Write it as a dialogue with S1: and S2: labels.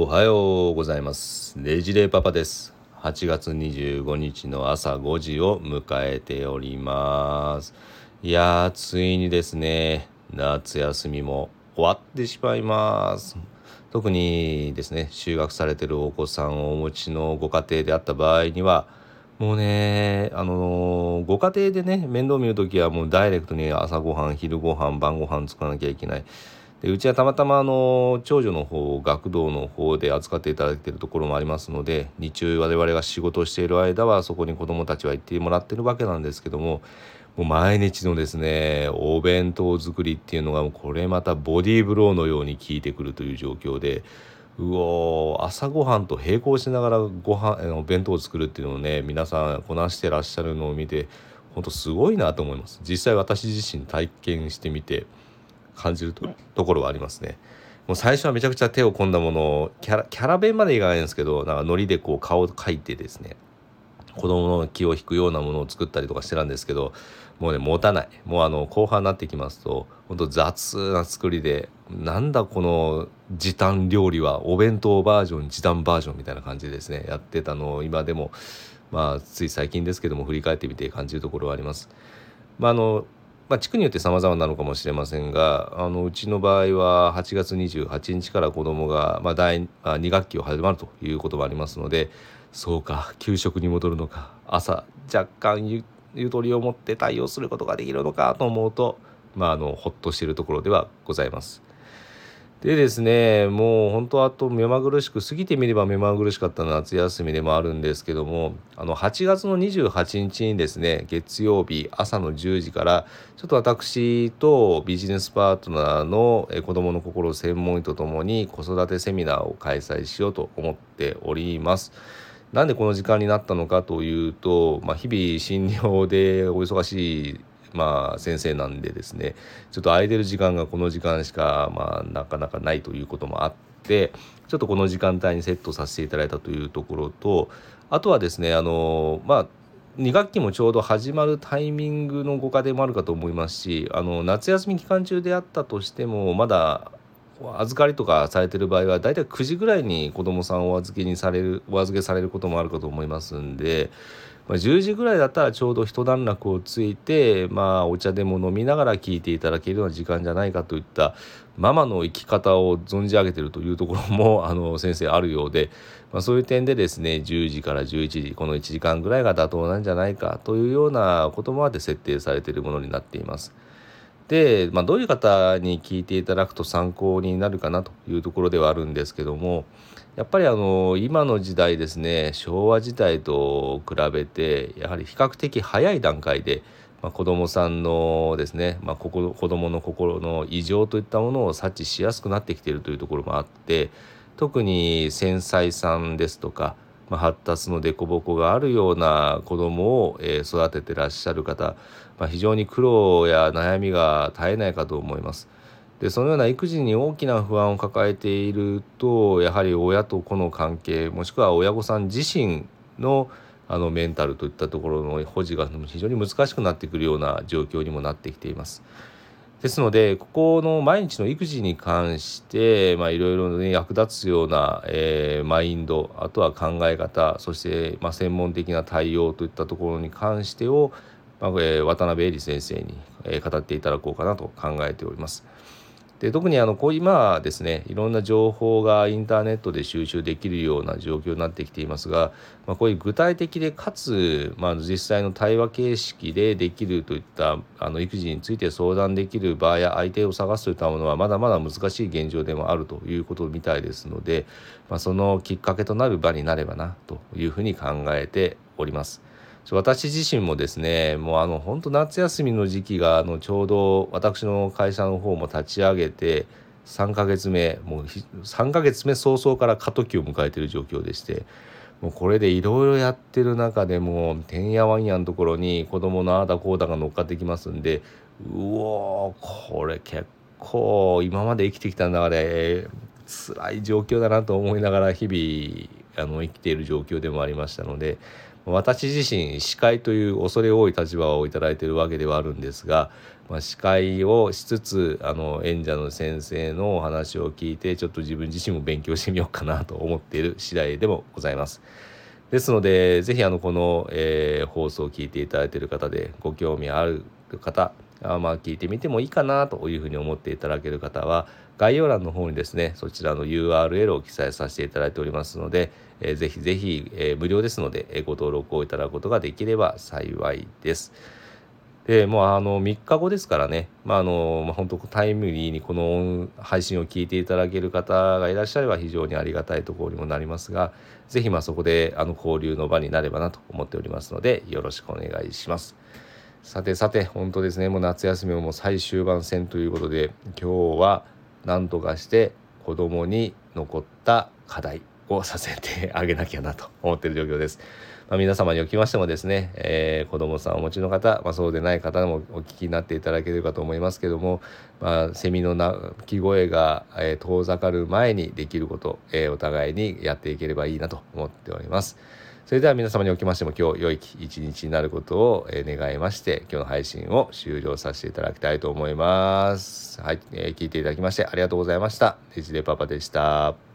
S1: おはようございます。レジレパパです。8月25日の朝5時を迎えております。いやーついにですね夏休みも終わってしまいます。特にですね就学されてるお子さんをお持ちのご家庭であった場合にはもうねあのー、ご家庭でね面倒見る時はもうダイレクトに朝ごはん昼ごはん晩ごはん作らなきゃいけない。でうちはたまたまあの長女の方学童の方で扱っていただいているところもありますので日中我々が仕事をしている間はそこに子どもたちは行ってもらってるわけなんですけどももう毎日のですねお弁当作りっていうのがこれまたボディーブローのように効いてくるという状況でうお朝ごはんと並行しながらご飯お弁当を作るっていうのをね皆さんこなしてらっしゃるのを見て本当すごいなと思います。実際私自身体験してみて感じるところはありますね。もう最初はめちゃくちゃ手を込んだものをキャラキャラ弁までいかないんですけどなんかノリでこう顔を描いてですね子供の気を引くようなものを作ったりとかしてたんですけどもうね持たないもうあの後半になってきますと本当雑な作りでなんだこの時短料理はお弁当バージョン時短バージョンみたいな感じでですねやってたのを今でもまあつい最近ですけども振り返ってみて感じるところはあります。まあ、あのまあ、地区によって様々なのかもしれませんがあのうちの場合は8月28日から子どもが、まあ、第2学期を始まるということもありますのでそうか給食に戻るのか朝若干ゆゆとりを持って対応することができるのかと思うと、まあ、あのほっとしているところではございます。でですねもう本当あと目まぐるしく過ぎてみれば目まぐるしかった夏休みでもあるんですけどもあの8月の28日にですね月曜日朝の10時からちょっと私とビジネスパートナーの子どもの心を専門医とともに子育てセミナーを開催しようと思っております。なんでこの時間になったのかというと、まあ、日々診療でお忙しいまあ、先生なんでですねちょっと空いてる時間がこの時間しか、まあ、なかなかないということもあってちょっとこの時間帯にセットさせていただいたというところとあとはですねあのまあ2学期もちょうど始まるタイミングのご家庭もあるかと思いますしあの夏休み期間中であったとしてもまだ預かりとかされてる場合は大体9時ぐらいに子どもさんをお預けにされるお預けされることもあるかと思いますんでまあ、10時ぐらいだったらちょうど一段落をついて、まあ、お茶でも飲みながら聞いていただけるような時間じゃないかといったママの生き方を存じ上げてるというところも あの先生あるようで、まあ、そういう点でですね10時から11時この1時間ぐらいが妥当なんじゃないかというようなことまで設定されているものになっています。で、まあ、どういう方に聞いていただくと参考になるかなというところではあるんですけどもやっぱりあの今の時代ですね昭和時代と比べてやはり比較的早い段階で、まあ、子どもさんのですね、まあ、子どもの心の異常といったものを察知しやすくなってきているというところもあって特に繊細さんですとかまあ、発達の凸凹があるような子どもを、えー、育ててらっしゃる方、まあ、非常に苦労や悩みが絶えないかと思います。でそのような育児に大きな不安を抱えているとやはり親と子の関係もしくは親御さん自身のあのメンタルといったところの保持が非常に難しくなってくるような状況にもなってきています。ですのでここの毎日の育児に関していろいろ役立つような、えー、マインドあとは考え方そして、まあ、専門的な対応といったところに関してを、まあえー、渡辺恵里先生に、えー、語っていただこうかなと考えております。で特にあのこう今ですねいろんな情報がインターネットで収集できるような状況になってきていますが、まあ、こういう具体的でかつ、まあ、実際の対話形式でできるといったあの育児について相談できる場合や相手を探すといったものはまだまだ難しい現状でもあるということみたいですので、まあ、そのきっかけとなる場になればなというふうに考えております。私自身もですねもうあの本当夏休みの時期があのちょうど私の会社の方も立ち上げて3ヶ月目もう3ヶ月目早々から過渡期を迎えている状況でしてもうこれでいろいろやってる中でもてんやわんやのところに子供のああだこうだが乗っかってきますんでうおこれ結構今まで生きてきた中で辛い状況だなと思いながら日々あの生きている状況でもありましたので。私自身司会という恐れ多い立場をいただいているわけではあるんですが、まあ、司会をしつつあの演者の先生のお話を聞いてちょっと自分自身も勉強してみようかなと思っている次第でもございます。ですので是非この、えー、放送を聞いていただいている方でご興味ある方あまあ聞いてみてもいいかなというふうに思っていただける方は概要欄の方にですねそちらの URL を記載させていただいておりますので、えー、ぜひぜひ、えー、無料ですので、えー、ご登録をいただくことができれば幸いです。でもうあの3日後ですからね、まああのまあ、本当タイムリーにこの配信を聞いていただける方がいらっしゃれば非常にありがたいところにもなりますが是非まあそこであの交流の場になればなと思っておりますのでよろしくお願いします。さてさて本当ですねもう夏休みももう最終盤戦ということで今日は何とかして子供に残った課題をさせてあげなきゃなと思ってる状況です。まあ、皆様におきましてもですね、えー、子供さんお持ちの方、まあ、そうでない方もお聞きになっていただければと思いますけども、まあ、セミの鳴き声が、え、遠ざかる前にできること、えー、お互いにやっていければいいなと思っております。それでは皆様におきましても今日良い一日になることを願いまして今日の配信を終了させていただきたいと思います。はい、えー、聞いていただきましてありがとうございました。デジレパパでした。